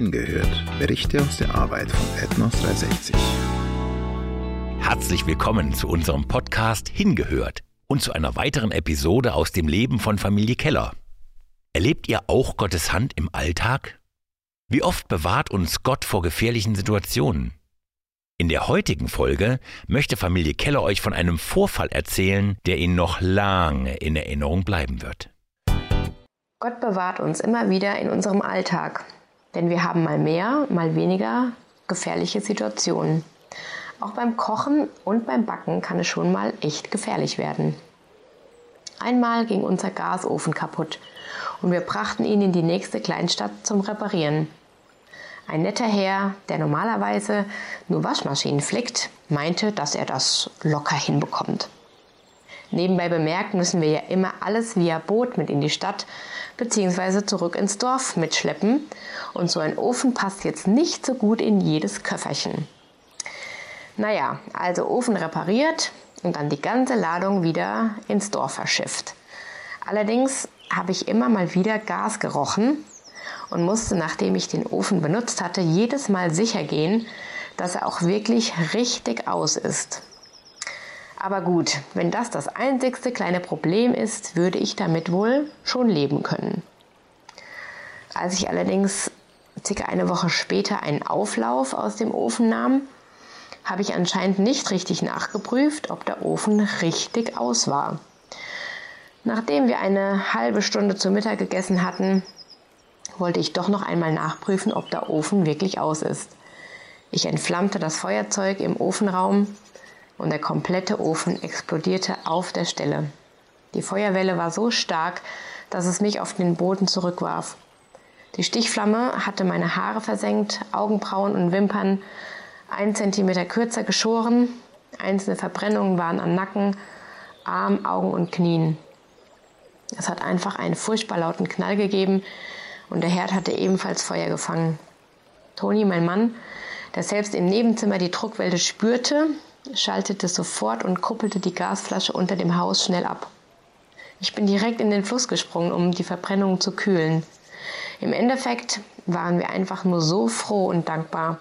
Hingehört. Berichte aus der Arbeit von Ethnos 360. Herzlich willkommen zu unserem Podcast Hingehört und zu einer weiteren Episode aus dem Leben von Familie Keller. Erlebt ihr auch Gottes Hand im Alltag? Wie oft bewahrt uns Gott vor gefährlichen Situationen? In der heutigen Folge möchte Familie Keller euch von einem Vorfall erzählen, der Ihnen noch lange in Erinnerung bleiben wird. Gott bewahrt uns immer wieder in unserem Alltag, denn wir haben mal mehr, mal weniger gefährliche Situationen. Auch beim Kochen und beim Backen kann es schon mal echt gefährlich werden. Einmal ging unser Gasofen kaputt und wir brachten ihn in die nächste Kleinstadt zum Reparieren. Ein netter Herr, der normalerweise nur Waschmaschinen flickt, meinte, dass er das locker hinbekommt. Nebenbei bemerkt müssen wir ja immer alles via Boot mit in die Stadt bzw. zurück ins Dorf mitschleppen und so ein Ofen passt jetzt nicht so gut in jedes Köfferchen. Naja, also Ofen repariert und dann die ganze Ladung wieder ins Dorf verschifft. Allerdings habe ich immer mal wieder Gas gerochen und musste, nachdem ich den Ofen benutzt hatte, jedes Mal sicher gehen, dass er auch wirklich richtig aus ist. Aber gut, wenn das das einzigste kleine Problem ist, würde ich damit wohl schon leben können. Als ich allerdings circa eine Woche später einen Auflauf aus dem Ofen nahm, habe ich anscheinend nicht richtig nachgeprüft, ob der Ofen richtig aus war. Nachdem wir eine halbe Stunde zu Mittag gegessen hatten, wollte ich doch noch einmal nachprüfen, ob der Ofen wirklich aus ist. Ich entflammte das Feuerzeug im Ofenraum und der komplette Ofen explodierte auf der Stelle. Die Feuerwelle war so stark, dass es mich auf den Boden zurückwarf. Die Stichflamme hatte meine Haare versenkt, Augenbrauen und Wimpern ein Zentimeter kürzer geschoren, einzelne Verbrennungen waren an Nacken, Arm, Augen und Knien. Es hat einfach einen furchtbar lauten Knall gegeben, und der Herd hatte ebenfalls Feuer gefangen. Toni, mein Mann, der selbst im Nebenzimmer die Druckwelle spürte, schaltete sofort und kuppelte die Gasflasche unter dem Haus schnell ab. Ich bin direkt in den Fluss gesprungen, um die Verbrennung zu kühlen. Im Endeffekt waren wir einfach nur so froh und dankbar,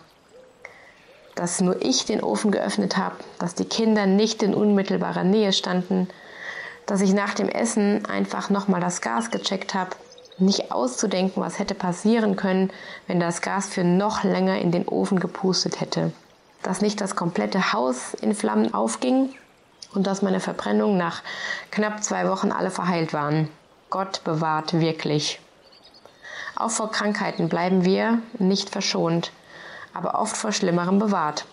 dass nur ich den Ofen geöffnet habe, dass die Kinder nicht in unmittelbarer Nähe standen, dass ich nach dem Essen einfach nochmal das Gas gecheckt habe nicht auszudenken, was hätte passieren können, wenn das Gas für noch länger in den Ofen gepustet hätte. Dass nicht das komplette Haus in Flammen aufging und dass meine Verbrennungen nach knapp zwei Wochen alle verheilt waren. Gott bewahrt wirklich. Auch vor Krankheiten bleiben wir nicht verschont, aber oft vor Schlimmerem bewahrt.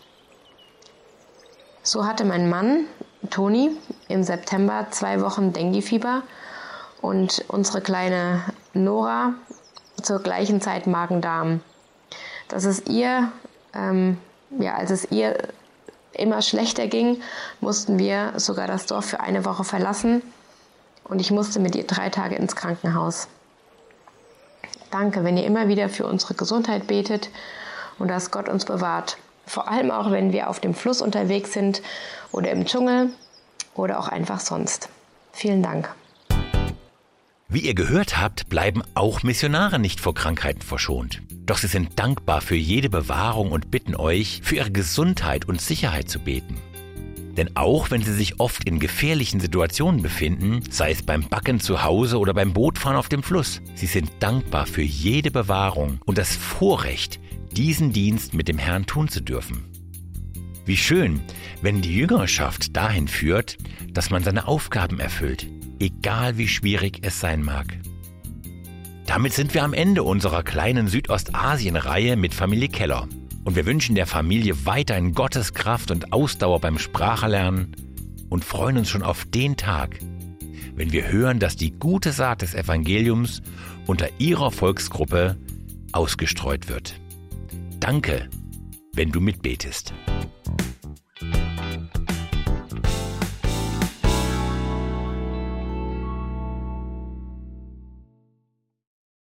So hatte mein Mann, Toni, im September zwei Wochen Dengue-Fieber und unsere kleine Nora zur gleichen Zeit Magen-Darm. Dass es ihr, ähm, ja, als es ihr immer schlechter ging, mussten wir sogar das Dorf für eine Woche verlassen und ich musste mit ihr drei Tage ins Krankenhaus. Danke, wenn ihr immer wieder für unsere Gesundheit betet und dass Gott uns bewahrt. Vor allem auch, wenn wir auf dem Fluss unterwegs sind oder im Dschungel oder auch einfach sonst. Vielen Dank. Wie ihr gehört habt, bleiben auch Missionare nicht vor Krankheiten verschont. Doch sie sind dankbar für jede Bewahrung und bitten euch, für ihre Gesundheit und Sicherheit zu beten. Denn auch wenn sie sich oft in gefährlichen Situationen befinden, sei es beim Backen zu Hause oder beim Bootfahren auf dem Fluss, sie sind dankbar für jede Bewahrung und das Vorrecht, diesen Dienst mit dem Herrn tun zu dürfen. Wie schön, wenn die Jüngerschaft dahin führt, dass man seine Aufgaben erfüllt, egal wie schwierig es sein mag. Damit sind wir am Ende unserer kleinen Südostasien-Reihe mit Familie Keller. Und wir wünschen der Familie weiterhin Gottes Kraft und Ausdauer beim Sprachelernen und freuen uns schon auf den Tag, wenn wir hören, dass die gute Saat des Evangeliums unter ihrer Volksgruppe ausgestreut wird. Danke, wenn du mitbetest.